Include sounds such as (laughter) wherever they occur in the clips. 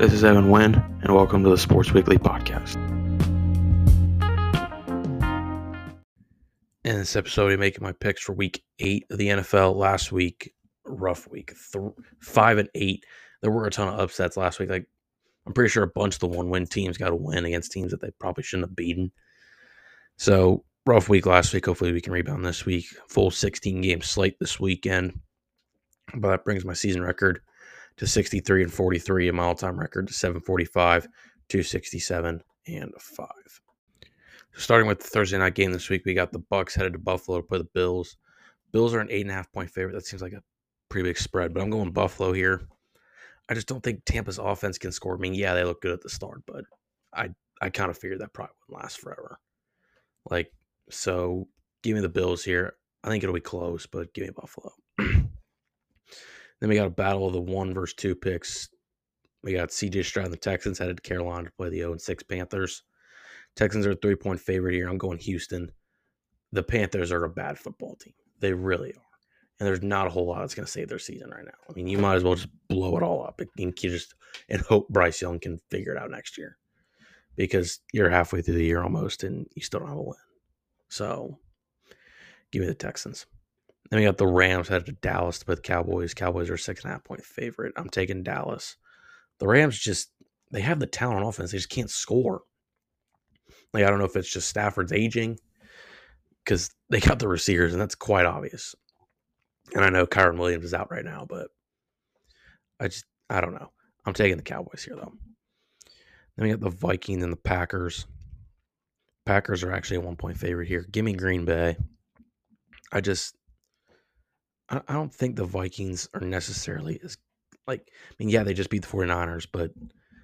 This is Evan Wynn, and welcome to the Sports Weekly Podcast. In this episode, I'm making my picks for Week Eight of the NFL. Last week, rough week, Th- five and eight. There were a ton of upsets last week. Like I'm pretty sure a bunch of the one-win teams got a win against teams that they probably shouldn't have beaten. So rough week last week. Hopefully, we can rebound this week. Full 16 game slate this weekend. But that brings my season record to 63 and 43 and my all-time record to 745 267 and 5 So starting with the thursday night game this week we got the bucks headed to buffalo to play the bills. Bills are an eight and a half point favorite. That seems like a pretty big spread but i'm going buffalo here. I just don't think tampa's offense can score. I mean yeah they look good at the start but i i kind of figured that probably wouldn't last forever. Like so give me the bills here. I think it'll be close but give me buffalo Then we got a battle of the one versus two picks. We got CJ Stroud and the Texans headed to Carolina to play the 0 6 Panthers. Texans are a three point favorite here. I'm going Houston. The Panthers are a bad football team. They really are. And there's not a whole lot that's going to save their season right now. I mean, you might as well just blow it all up and just and hope Bryce Young can figure it out next year because you're halfway through the year almost and you still don't have a win. So give me the Texans. Then we got the Rams headed to Dallas the Cowboys. Cowboys are a six and a half point favorite. I'm taking Dallas. The Rams just they have the talent on offense. They just can't score. Like I don't know if it's just Stafford's aging because they got the receivers, and that's quite obvious. And I know Kyren Williams is out right now, but I just I don't know. I'm taking the Cowboys here though. Then we got the Vikings and the Packers. Packers are actually a one point favorite here. Give me Green Bay. I just I, don't think the Vikings are necessarily as like I mean, yeah, they just beat the 49ers, but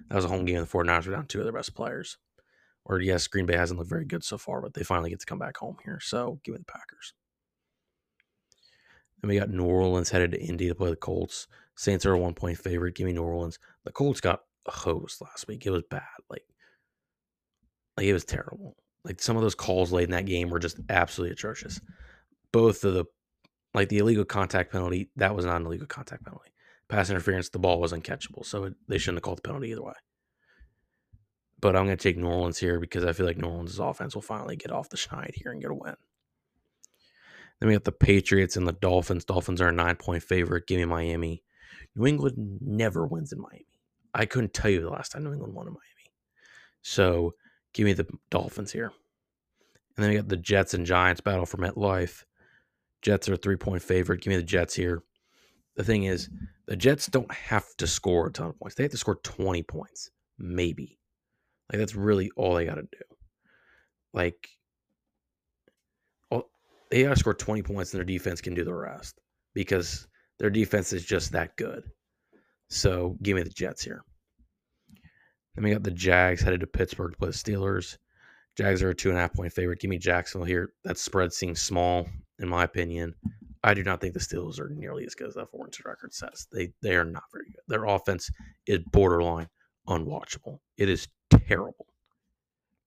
that was a home game. The 49ers were down two of their best players. Or yes, Green Bay hasn't looked very good so far, but they finally get to come back home here. So give me the Packers. Then we got New Orleans headed to Indy to play the Colts. Saints are a one point favorite. Give me New Orleans. The Colts got a hose last week. It was bad. Like, like it was terrible. Like some of those calls late in that game were just absolutely atrocious. Both of the like the illegal contact penalty, that was not an illegal contact penalty. Pass interference, the ball was uncatchable, so it, they shouldn't have called the penalty either way. But I'm going to take New Orleans here because I feel like New Orleans' offense will finally get off the schneid here and get a win. Then we got the Patriots and the Dolphins. Dolphins are a nine point favorite. Give me Miami. New England never wins in Miami. I couldn't tell you the last time New England won in Miami. So give me the Dolphins here. And then we got the Jets and Giants battle for MetLife. Jets are a three point favorite. Give me the Jets here. The thing is, the Jets don't have to score a ton of points. They have to score 20 points, maybe. Like, that's really all they got to do. Like, they got to score 20 points and their defense can do the rest because their defense is just that good. So give me the Jets here. Then we got the Jags headed to Pittsburgh to play the Steelers. Jags are a two and a half point favorite. Give me Jacksonville here. That spread seems small in my opinion. I do not think the Steelers are nearly as good as that four record says. They they are not very good. Their offense is borderline unwatchable. It is terrible.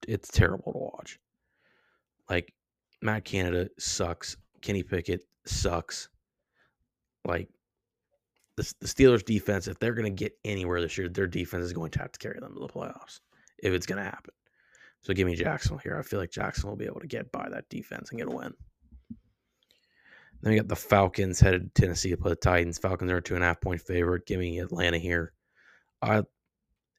It's terrible to watch. Like Matt Canada sucks. Kenny Pickett sucks. Like the, the Steelers defense, if they're going to get anywhere this year, their defense is going to have to carry them to the playoffs if it's going to happen. So give me Jacksonville here. I feel like Jackson will be able to get by that defense and get a win. Then we got the Falcons headed to Tennessee to play the Titans. Falcons are a two and a half point favorite. Give me Atlanta here. Uh,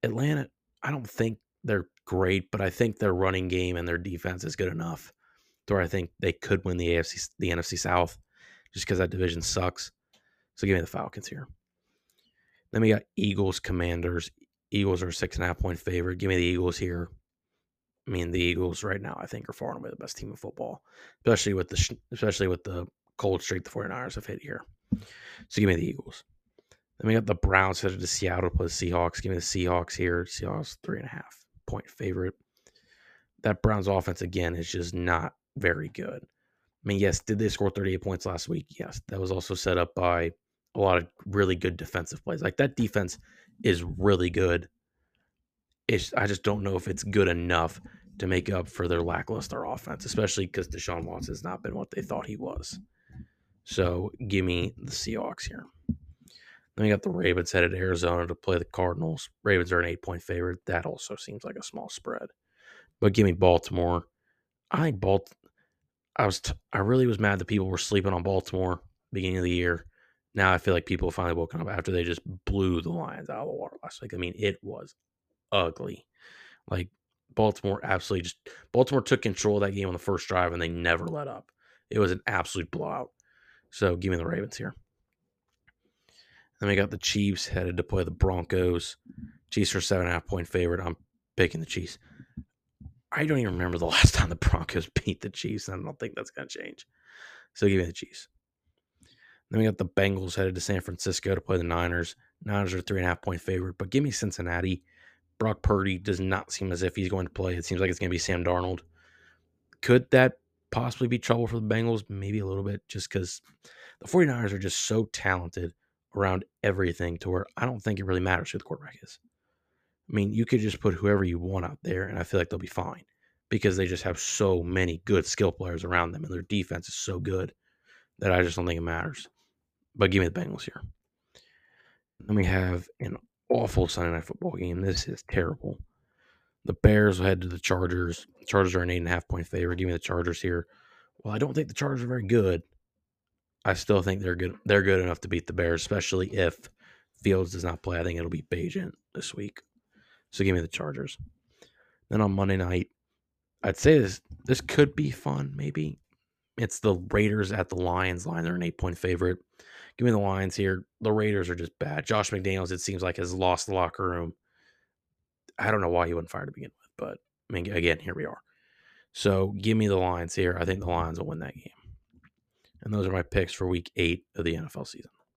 Atlanta, I don't think they're great, but I think their running game and their defense is good enough to where I think they could win the AFC, the NFC South, just because that division sucks. So give me the Falcons here. Then we got Eagles, Commanders. Eagles are six and a half point favorite. Give me the Eagles here. I mean, the Eagles right now, I think, are far and away the best team in football, especially with the especially with the cold streak the 49ers have hit here. So give me the Eagles. Then we got the Browns headed to Seattle to play the Seahawks. Give me the Seahawks here. Seahawks three and a half point favorite. That Browns offense again is just not very good. I mean, yes, did they score 38 points last week? Yes. That was also set up by a lot of really good defensive plays. Like that defense is really good. It's, I just don't know if it's good enough to make up for their lackluster offense, especially because Deshaun Watson has not been what they thought he was. So give me the Seahawks here. Then we got the Ravens headed to Arizona to play the Cardinals. Ravens are an eight point favorite. That also seems like a small spread. But give me Baltimore. I Balt. I was t- I really was mad that people were sleeping on Baltimore beginning of the year. Now I feel like people finally woken up after they just blew the Lions out of the water last week. I mean, it was ugly. Like Baltimore absolutely just Baltimore took control of that game on the first drive and they never let up. It was an absolute blowout. So give me the Ravens here. Then we got the Chiefs headed to play the Broncos. Chiefs are seven and a half point favorite. I'm picking the Chiefs. I don't even remember the (laughs) last time the Broncos (laughs) beat the Chiefs. And I don't think that's going to change. So give me the Chiefs. Then we got the Bengals headed to San Francisco to play the Niners. Niners are three and a half point favorite, but give me Cincinnati. Brock Purdy does not seem as if he's going to play. It seems like it's going to be Sam Darnold. Could that possibly be trouble for the Bengals? Maybe a little bit, just because the 49ers are just so talented around everything to where I don't think it really matters who the quarterback is. I mean, you could just put whoever you want out there, and I feel like they'll be fine because they just have so many good skill players around them, and their defense is so good that I just don't think it matters. But give me the Bengals here. Then we have an awful Sunday night football game. This is terrible. The Bears will head to the Chargers. Chargers are an eight and a half point favorite. Give me the Chargers here. Well, I don't think the Chargers are very good. I still think they're good. They're good enough to beat the Bears, especially if Fields does not play. I think it'll be Bagent this week. So give me the Chargers. Then on Monday night, I'd say this this could be fun. Maybe it's the Raiders at the Lions. Lions are an eight point favorite. Give me the Lions here. The Raiders are just bad. Josh McDaniels, it seems like, has lost the locker room. I don't know why he wasn't to begin with, but I mean, again, here we are. So give me the Lions here. I think the Lions will win that game. And those are my picks for week eight of the NFL season.